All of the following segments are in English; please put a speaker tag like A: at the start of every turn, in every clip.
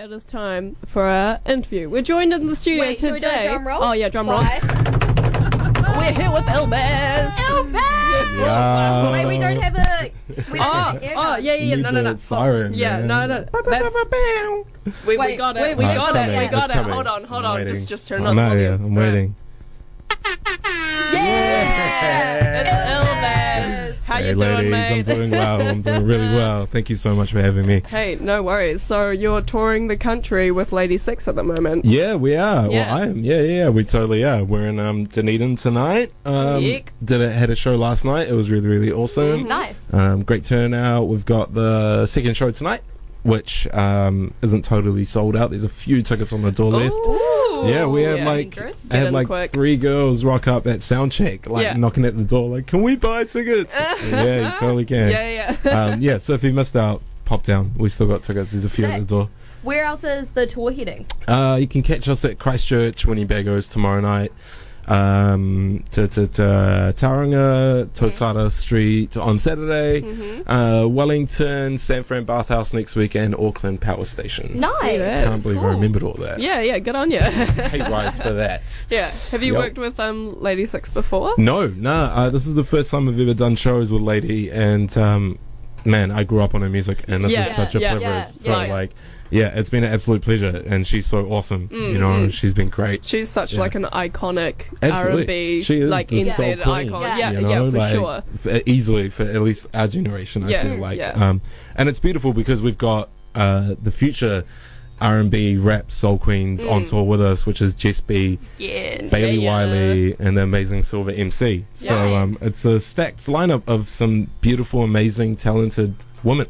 A: It is time for our interview. We're joined in the studio
B: Wait, should
A: today.
B: we do a drum roll?
A: Oh yeah, drum roll.
B: Why?
A: We're here with Elvis.
B: Elvis!
C: Yeah.
B: Wait, we don't have a. We ah, don't
A: Oh,
B: an ah, air
A: oh
B: gun.
A: yeah, yeah, yeah.
C: Need
A: No, no, no.
C: the siren,
A: Yeah,
C: man.
A: no, no. That's, we, we
B: Wait,
A: got it.
B: wait,
A: we
B: wait,
A: got
B: it's
A: it. We
B: coming,
A: got
C: it's
A: it.
C: coming.
A: Hold on, hold
C: I'm
A: on.
C: waiting.
A: Just, just turn
C: I'm
A: on the
C: out here.
A: volume.
C: I'm waiting.
A: How
C: hey,
A: you doing,
C: ladies,
A: mate?
C: I'm doing well. I'm doing really well. Thank you so much for having me.
A: Hey, no worries. So you're touring the country with Ladi6 at the moment.
C: Yeah, we are.
A: Yeah.
C: Well, I am. Yeah, yeah, we totally are. We're in um, Dunedin tonight. Um,
A: Sick.
C: Did a, had a show last night. It was really, really awesome.
B: Nice.
C: Um, great turnout. We've got the second show tonight, which um, isn't totally sold out. There's a few tickets on the door left.
B: Ooh.
C: Yeah, we had
A: yeah.
C: like
B: Dangerous.
C: I had like
A: quick.
C: three girls rock up at soundcheck, like
A: Yeah.
C: knocking at the door, like, "Can we buy tickets?" yeah, you totally can.
A: Yeah, yeah.
C: um, yeah. So if you missed out, pop down. We've still got tickets. There's a few at the door.
B: Where else is the tour heading?
C: Uh, you can catch us at Christchurch, Winnebagos tomorrow night. Um, to, to, to Tauranga, Totara Street on Saturday.
A: Mm-hmm.
C: Uh, Wellington, San Fran Bathhouse next week, and Auckland Power Station.
B: Nice.
A: Sweet as.
C: Can't believe I remembered all that.
A: yeah, yeah. Good on you.
C: Hate rise for that.
A: yeah. Have you
C: Yep.
A: worked with um Ladi6 before?
C: No, nah. Uh, this is the first time I've ever done shows with Lady, and um, man, I grew up on her music, and this
A: Yeah,
C: is such a
A: yeah,
C: privilege.
B: yeah,
C: so
B: yeah.
C: like, yeah, it's been an absolute pleasure, and she's so awesome. you know,
A: mm.
C: she's been great.
A: She's such
C: Yeah.
A: like an iconic
C: Absolutely.
A: R&B,
C: she is
A: like
C: the
A: NZ
C: soul queen,
A: icon.
B: Yeah.
A: Yeah,
C: you
A: yeah, for
C: like,
A: sure.
C: f- easily for at least our generation. I
A: Yeah,
C: feel like,
A: yeah.
C: um, and it's beautiful because we've got uh, the future R and B rap soul queens on
A: Mm.
C: tour with us, which is Jess B,
A: Yes.
C: Bailey
A: yeah.
C: Wiley, and the amazing Silver MC. So um, it's a stacked lineup of some beautiful, amazing, talented women.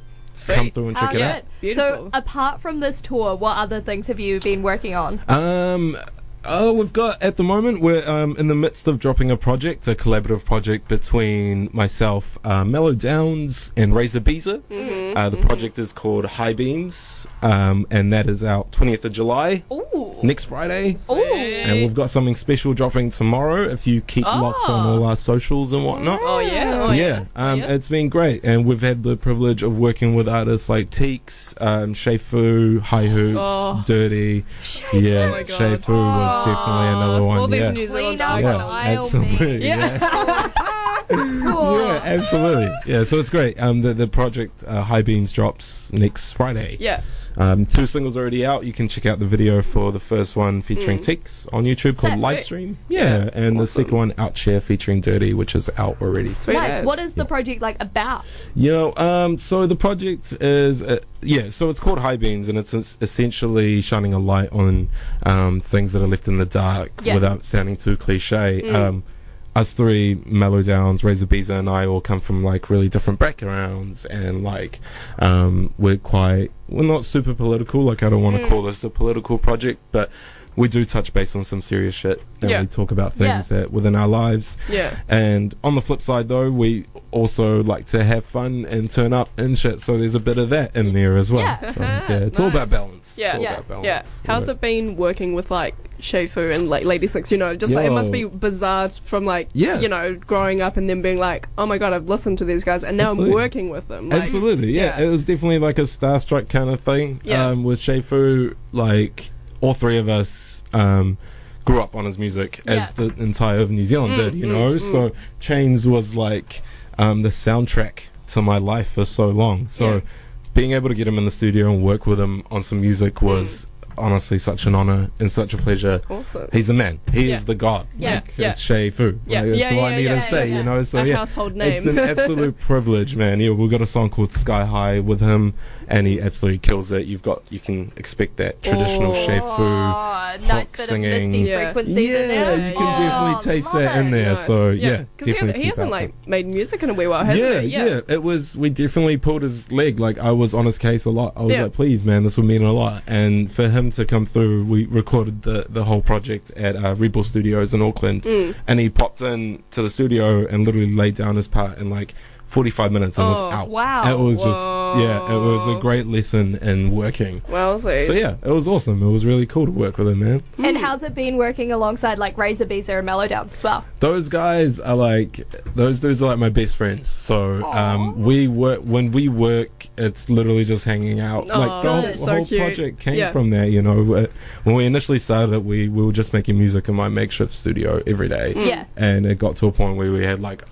C: Come through and
B: How
C: check it out.
A: Beautiful.
B: So, apart from this tour, what other things have you been working on?
C: Um, oh, we've got at the moment we're um, in the midst of dropping a project, a collaborative project between myself, uh, Melodownz, and Raiza Biza.
A: Mm-hmm.
C: Uh, the project is called High Beams, um, and that is out 20th of July
B: Ooh.
C: Next Friday.
B: Ooh.
C: And we've got something special dropping tomorrow. If you keep locked on
A: Oh.
C: all our socials and whatnot.
A: Oh yeah. Oh,
C: yeah, um,
A: yeah.
C: it's been great, and we've had the privilege of working with artists like Teeks, um, Che Fu, High Hoops,
A: Oh.
C: Dirty. Yeah,
A: Oh my God.
C: Was definitely another one.
A: All these
C: yeah.
A: New Zealand
B: Clean up
C: yeah, absolutely. Yeah.
B: Cool.
C: yeah, absolutely. Yeah, so it's great. Um, the the project uh, High Beams drops next Friday.
A: Yeah.
C: Um, two singles already out. You can check out the video for the first one featuring
A: Mm.
C: Teeks on YouTube called
B: Sick.
C: Livestream.
A: Yeah,
C: Yeah, and the second one Outshare featuring Dirty, which is out already.
A: Sweet
B: Nice. What is the project like about?
C: You know, um, so the project is, uh, yeah, so it's called High Beams, and it's es- essentially shining a light on um, things that are left in the dark
B: Yeah.
C: without sounding too cliche.
A: Mm.
C: Um, us three, Mellow Downs, Raiza Biza, and I all come from like really different backgrounds, and like um, we're quite, we're not super political. Like I don't want to
A: Mm.
C: call this a political project, but we do touch base on some serious shit, and
A: Yeah.
C: we talk about
B: Yeah.
C: things that within our lives.
A: Yeah.
C: And on the flip side, though, we also like to have fun and turn up and shit. So there's a bit of that in there as well.
B: Yeah.
C: So, yeah it's all about balance.
A: Yeah.
C: It's all
B: Yeah.
C: about balance.
A: Yeah. How's it been working with like Che Fu and like Ladi6? You know, just like it must be bizarre from like
C: Yeah.
A: you know growing up and then being like, oh my god, I've listened to these guys and now
C: Absolutely.
A: I'm working with them. Like,
C: Absolutely, yeah.
A: yeah.
C: It was definitely like a starstruck kind of thing.
A: Yeah.
C: Um, with Che Fu, like all three of us um, grew up on his music
B: Yeah.
C: as the entire of New Zealand
A: Mm,
C: did, you
A: mm,
C: know.
A: mm.
C: So Chains was like um, the soundtrack to my life for so long. So being able to get him in the studio and work with him on some music was honestly such an honor and such a pleasure.
A: Awesome.
C: He's the man. He
A: Yeah.
C: is the god.
A: Yeah,
C: Like,
A: yeah.
C: It's Che Fu.
A: Yeah,
C: Like, that's
A: yeah,
C: all I
A: yeah,
C: need
A: yeah,
C: to say,
B: yeah.
C: you know. So
A: A
C: yeah,
A: household
C: it's
A: name.
C: an absolute privilege, man. Yeah, we've got a song called Sky High with him, and he absolutely kills it. You've got, you can expect that traditional
A: Oh.
C: Che Fu.
B: Oh, nice
C: Hawk
B: bit
C: singing.
B: of misty
A: Yeah.
B: frequencies
C: Yeah,
B: in there.
C: you can
B: Oh,
C: definitely taste
B: love
C: that in
B: it.
C: there.
A: Nice.
C: So yeah,
A: because he
C: definitely
A: hasn't, he
C: keep
A: hasn't
C: up
A: like
C: with-
A: made music in a wee while, hasn't
C: yeah,
A: he?
C: yeah, It was we definitely pulled his leg. Like I was on his case a lot. I was
A: Yeah.
C: like, please, man, this would mean a lot. And for him to come through, we recorded the the whole project at uh, Rebel Studios in Auckland.
A: Mm.
C: And he popped in to the studio and literally laid down his part and like 45 minutes and
A: Oh,
C: was out.
B: wow.
C: It was just yeah, it was a great lesson in working.
A: Well.
C: So yeah, it was awesome. It was really cool to work with him, man.
B: And how's it been working alongside like Raiza Biza and Melodownz as well?
C: Those guys are like those dudes are like my best friends. So um, we work when we work, it's literally just hanging out.
A: Aw,
C: like the whole,
A: so
C: whole project came
A: Yeah.
C: from there. You know, Uh, when we initially started it, we we were just making music in my makeshift studio every day.
A: Mm.
B: Yeah.
C: and it got to a point where we had like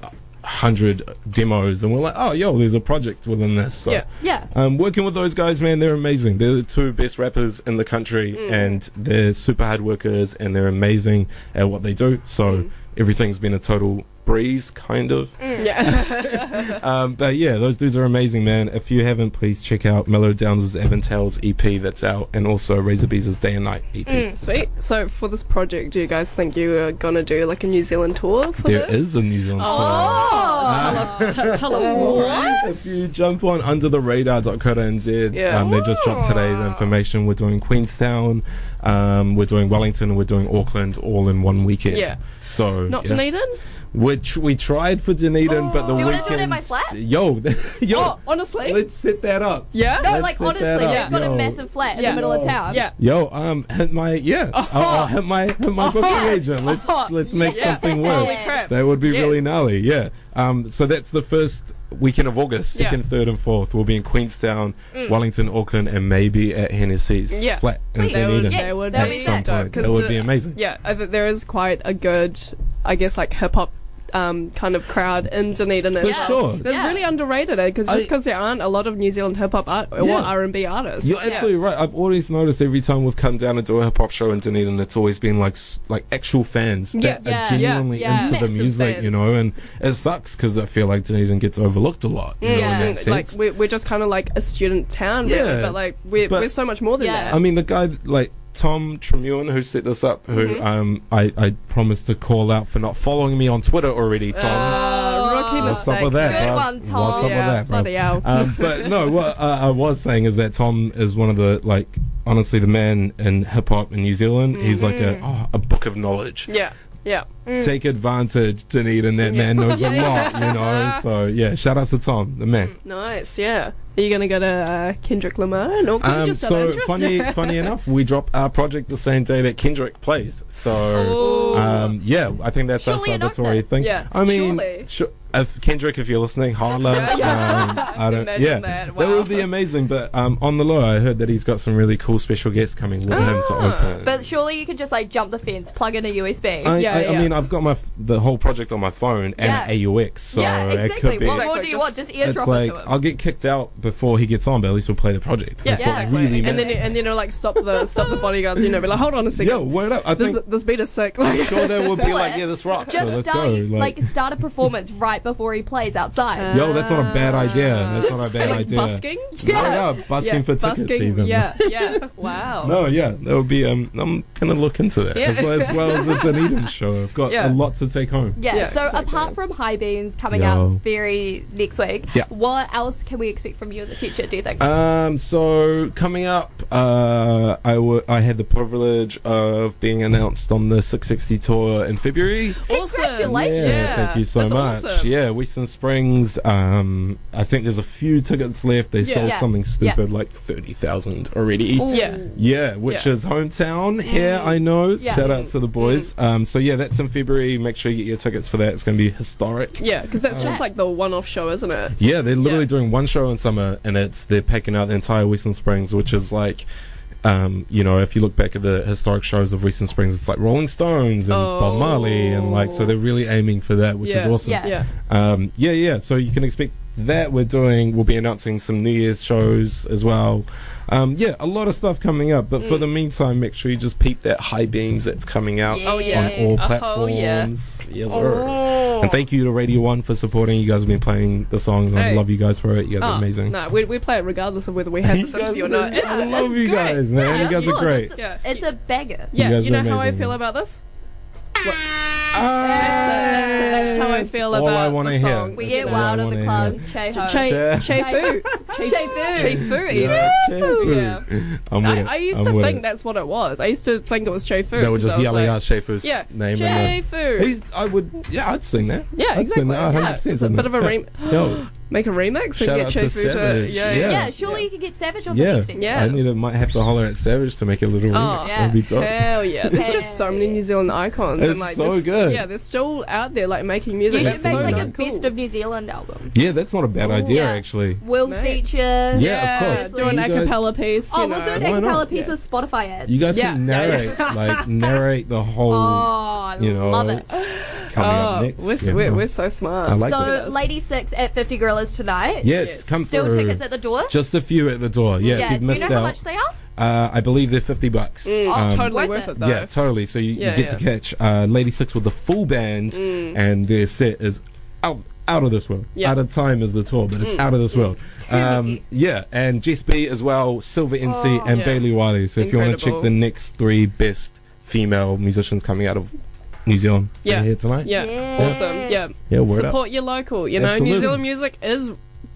C: hundred demos, and we're like, oh, yo, there's a project within this. So.
A: Yeah.
B: Yeah.
C: Um, working with those guys, man, they're amazing. They're the two best rappers in the country,
A: Mm.
C: and they're super hard workers, and they're amazing at what they do. So
A: Mm.
C: everything's been a total breeze, kind of.
A: yeah.
C: Um, but yeah, those dudes are amazing, man. If you haven't, please check out Melodownz' Evan Tales EP that's out, and also Razor Bees' Day and Night EP.
A: Mm, Sweet. So for this project, do you guys think you are gonna do like a New Zealand tour for
C: There
A: this?
C: is a New Zealand tour.
A: Oh,
C: song.
A: tell us, t- tell us more.
C: If you jump on undertheradar.co.nz,
A: Yeah.
C: um, they just dropped today the information. We're doing Queenstown, um, we're doing Wellington, and we're doing Auckland all in one weekend.
A: Yeah.
C: So
A: Not
C: yeah.
A: Dunedin?
C: Which we tried for Dunedin, but the
B: Do you wanna
C: weekend.
B: do it at my flat?
C: Yo, yo,
A: Oh, honestly?
C: let's set that up.
A: Yeah?
B: No,
C: Let's
B: like
C: set
B: honestly,
C: that
B: they've got
C: Yo.
B: a massive flat in
A: Yeah.
B: the middle of town.
A: Yeah.
C: Yo, um, hit my yeah, I'll, I'll hit my hit my booking
A: Oh,
C: agent. Let's
A: oh,
C: let's make
A: yeah.
C: something work.
A: Holy crap.
C: That would be
A: Yes.
C: really gnarly, yeah. Um, so that's the first weekend of August,
A: Yeah.
C: second, third, and fourth. We'll be in Queenstown, Wellington, Auckland, and maybe at Hennessy's
A: Mm. Yeah.
C: flat in
B: Sweet.
A: That would,
C: Dunedin.
B: Yes,
A: that would
B: that'd
A: be
B: be
C: At some
B: sick.
A: dope,
C: point,
A: 'cause
C: that would
A: the-
C: be amazing.
A: Yeah, I think there is quite a good, I guess, like hip hop um, kind of crowd in Dunedin.
C: For
A: as well.
C: sure.
A: That's
B: Yeah.
A: really underrated because just because there aren't a lot of New Zealand hip hop art or R and B artists.
C: You're
A: Yeah.
C: absolutely right. I've always noticed every time we've come down and do a hip hop show in Dunedin, it's always been like like actual fans that
A: Yeah,
C: are
B: yeah,
C: genuinely
B: yeah, yeah.
C: into the
A: Massive
C: music, you know. And it sucks because I feel like Dunedin gets overlooked a lot, you know,
B: Yeah.
C: in that
A: Mm, like we're, we're just kind of like a student town, really,
C: Yeah.
A: but like we're,
C: But-
A: we're so much more than
B: Yeah.
A: that.
C: I mean, the guy like Tom Tremuan who set this up, who
A: Mm-hmm.
C: um I I promised to call out for not following me on Twitter already, Tom.
A: Uh, rookie
C: What's up with that,
B: Good
C: bro?
B: one, Tom.
C: What's up
A: Yeah,
C: with that,
A: bloody hell.
C: Um, but no, what uh, I was saying is that Tom is one of the like honestly the man in hip hop in New Zealand. He's like a oh, a book of knowledge.
A: Yeah, yeah.
C: Take advantage, Dunedin. That man knows a lot, you know. So yeah, shout out to Tom, the man.
A: Nice, yeah. Are you gonna go to uh, Kendrick Lamar in Auckland?
C: Um,
A: just
C: so funny, funny enough, we drop our project the same day that Kendrick plays. So um, yeah, I think that's
B: Surely
C: our celebratory thing.
A: Yeah,
C: I mean, sh- if Kendrick, if you're listening, holla.
A: Yeah, yeah.
C: Um,
A: I
C: I don't.
A: imagine
C: Yeah,
A: that.
C: that would be amazing. But um, on the low, I heard that he's got some really cool special guests coming with him to
A: Ah.
C: open.
B: But surely you could just like jump the fence, plug in a USB.
C: I,
A: Yeah,
C: I,
A: yeah.
C: I mean, I've got my f- the whole project on my phone and
B: Yeah.
C: AUX, so
B: yeah,
C: it
B: exactly.
C: could be.
B: What more do you
A: just-
B: want? Just
C: it's
B: eardrop
C: like
B: it to him.
C: I'll get kicked out before he gets on, but at least we'll play the project.
A: Yeah,
C: That's what
A: exactly.
C: really
A: and then and then you know like stop the stop the bodyguards. You know, be like, hold on a second.
C: Yo, word up! I
A: this
C: think
A: this beat is sick. Like,
C: sure there will be like, yeah, this rocks.
B: just
C: so let's
B: start
C: go.
B: like, start a performance right before he plays outside.
C: Yo, that's not a bad idea. That's not a bad
A: like
C: idea.
A: busking.
B: Yeah.
C: Word up, busking
A: yeah,
C: for tickets even.
A: Yeah, yeah. Wow.
C: No, yeah, that would be. Um, I'm gonna look into that
A: Yeah.
C: as, well, as well as the Dunedin show. I've got
A: Yeah.
C: a lot to take home.
B: Yeah,
A: Yeah,
B: so
A: exactly.
B: apart from High Beams coming
C: Yo.
B: out very next week,
C: Yeah.
B: what else can we expect from you in the future, do you think?
C: Um, so coming up, uh, I had the privilege of being announced on the Six60 tour in February.
A: Awesome.
B: Congratulations.
C: Yeah, thank you so
A: That's
C: much.
A: awesome.
C: Yeah, Western Springs. Um, I think there's a few tickets left. They
A: Yeah.
C: sold
B: Yeah.
C: something stupid like thirty thousand already.
B: Ooh.
A: Yeah.
C: Yeah, which is hometown here. I know. Shout out to the boys. Um, so yeah, that's in February. Make sure you get your tickets for that. It's going to be historic.
A: Yeah, because that's just like the one-off show, isn't it?
C: Yeah, they're literally doing one show in summer, and it's they're packing out the entire Western Springs, which is like. Um, you know, if you look back at the historic shows of Western Springs, it's like Rolling Stones and Bob Marley, and like so they're really aiming for that, which is awesome.
B: Yeah.
A: Yeah.
C: Um, yeah, yeah. So you can expect that we're doing. We'll be announcing some New Year's shows as well. Um, yeah, a lot of stuff coming up. But
A: Mm.
C: for the meantime, make sure you just peep that High Beams that's coming out
B: Yeah.
A: Oh yeah.
C: on all platforms.
A: Oh, yeah.
C: Yes, sir.
B: Oh.
C: And thank you to Radio One for supporting. You guys have been playing the songs, and I love you guys for it. You guys
A: Oh,
C: are amazing.
A: No, we, we play it regardless of whether we have
C: You
A: this interview or not.
C: I love you guys, man. You guys are great.
B: It's,
A: Yeah.
B: it's a banger.
A: Yeah,
C: guys
A: you know how I feel about this?
C: Ah, Ah.
A: that's how I feel
C: all
A: about
C: I
A: the
C: wanna hear.
A: songs.
B: We
A: You
B: get
A: know.
B: wild at the
C: wanna
B: club.
C: hear.
B: Che ho.
A: Che
C: Che-
A: Che Fu.
B: Che fu.
A: Che Fu.
C: Yeah, Che-fu.
A: Yeah.
C: I'm with
A: I,
C: it.
A: I used
C: I'm
A: to
C: with
A: think
C: it.
A: that's what it was. I used to think it was Che Fu.
C: They were
A: 'cause
C: just
A: I was
C: yelling
A: like,
C: out Schaefer's
A: Yeah,
C: name.
A: Che
C: in
A: Fu.
C: the, he's, I would, yeah, I'd sing that.
A: Yeah,
C: I'd sing
A: exactly.
C: that.
A: Yeah,
C: 100%
A: it's a
C: sing
A: bit
C: that.
A: of a rem-
C: Yo,
A: make a remix
C: Shout
A: and
C: out
A: get
C: to
A: Che Fu to
C: Savage.
A: yeah,
C: Yeah.
B: Yeah, surely you could get Savage on the
C: Yeah.
B: next thing.
A: Yeah.
C: I need to might have to holler at Savage to make a little oh, remix.
A: Oh,
C: That'd be dope.
A: Hell yeah! There's just so many New Zealand icons.
C: It's
A: and like,
C: so
A: this-
C: good.
A: Yeah, they're still out there like making music.
B: You should make
A: so
B: like a
C: Absolutely.
A: cool.
B: best of New Zealand album.
C: Yeah, that's not a bad idea
B: Yeah.
C: actually.
B: Will
A: Mate.
B: feature.
C: Yeah,
A: Yeah,
C: of course.
A: do an
C: You
A: a cappella piece.
B: Oh,
A: you
B: we'll do an
C: Why
B: a cappella piece of Spotify ads.
C: You guys can
A: yeah, yeah.
C: narrate, like narrate the whole
B: Oh, I love it.
C: Coming up
A: Oh,
C: next.
A: we're,
C: you
A: we're, we're so smart.
C: I like
B: so,
C: that.
B: Ladi6 at 50 Gorillas tonight.
C: yes,
A: Yes.
C: come
B: Still
C: through.
B: tickets at the door?
C: Just a few at the door. Yeah, if
B: yeah.
C: you've
B: Do you
C: missed
B: know how much they are?
C: uh, I believe they're fifty bucks.
A: Mm,
C: Um,
A: totally
B: worth
A: worth
B: it.
A: it though.
C: Yeah, totally. So you,
A: Yeah,
C: you get to catch uh, Ladi6 with the full band,
A: Mm.
C: and their set is out out of this world.
A: Yeah.
C: Out of time is the tour, but it's
A: Mm.
C: out of this world.
B: Too
C: Um, yeah, and Jess B as well, Silver NC,
B: Oh.
C: and
A: Yeah.
C: Bailey Wiley. So if you want to check the next three best female musicians coming out of New Zealand,
A: Yeah.
C: here tonight.
A: Yeah,
B: Yes.
A: awesome. Yeah,
C: Yeah, word up.
A: support your local. You know,
C: Absolutely.
A: New Zealand music is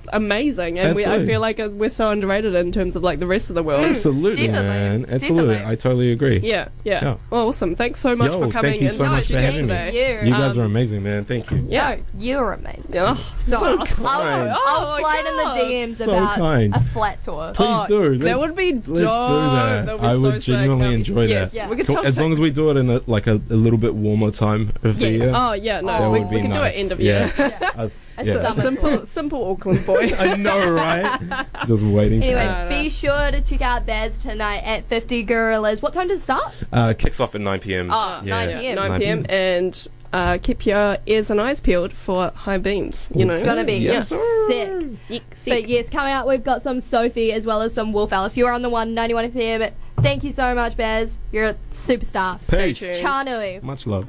A: amazing, and we, I
C: Absolutely.
A: feel like uh, we're so underrated in terms of like the rest of the world.
C: Absolutely,
B: Definitely.
C: man. Absolutely,
B: Definitely.
C: I totally agree.
A: Yeah, yeah,
C: Yeah.
A: Well, awesome. Thanks so much
C: Yo,
A: for coming
C: thank you
A: and
C: so much
A: talking
C: for
A: here
C: having me.
A: today.
B: You.
C: You guys
A: Um,
C: are amazing, man. Thank you.
A: Yeah.
B: No, you're amazing.
A: Yeah.
B: Stop.
A: So
B: I'll,
C: kind.
A: Oh
B: I'll
A: my
B: slide in the
A: God.
B: DMs
C: So
B: about
C: kind.
B: a flat tour.
C: Please
A: Oh,
C: do.
A: that
C: Let's-
A: would be dope.
C: Let's do that.
A: That'd be
C: I
A: so
C: would
A: sick.
C: genuinely
A: That'd be-
C: enjoy
A: yes,
C: that.
A: Yeah, we could
C: Cool.
A: talk
C: As long as we do it in a, like a, a little bit warmer time of the
B: Yes.
C: year.
A: Oh yeah, no,
B: That
A: we,
C: would
A: we
C: be
A: can do
C: nice.
A: it end of
C: Yeah.
A: year.
C: Us-
B: A
C: yeah.
B: summer
A: simple, simple Auckland boy.
C: I know, right? Just waiting.
B: Anyway,
A: No, no.
B: be sure to check out Baz tonight at 50 Gorillas. What time does it start?
C: Uh, kicks off at 9 p.m.
B: Oh,
C: yeah.
B: 9 p.m.
A: 9 p.m. and uh, keep your ears and eyes peeled for high beams. You know,
B: It's gonna be
C: Yes, sir.
B: sick.
A: sick,
B: But yes, coming out, we've got some Sophie as well as some Wolf Alice. You are on the one, 91 FM. Thank you so much, Baz. You're a superstar.
C: Peace.
A: tuned.
B: Chanui.
C: Much love.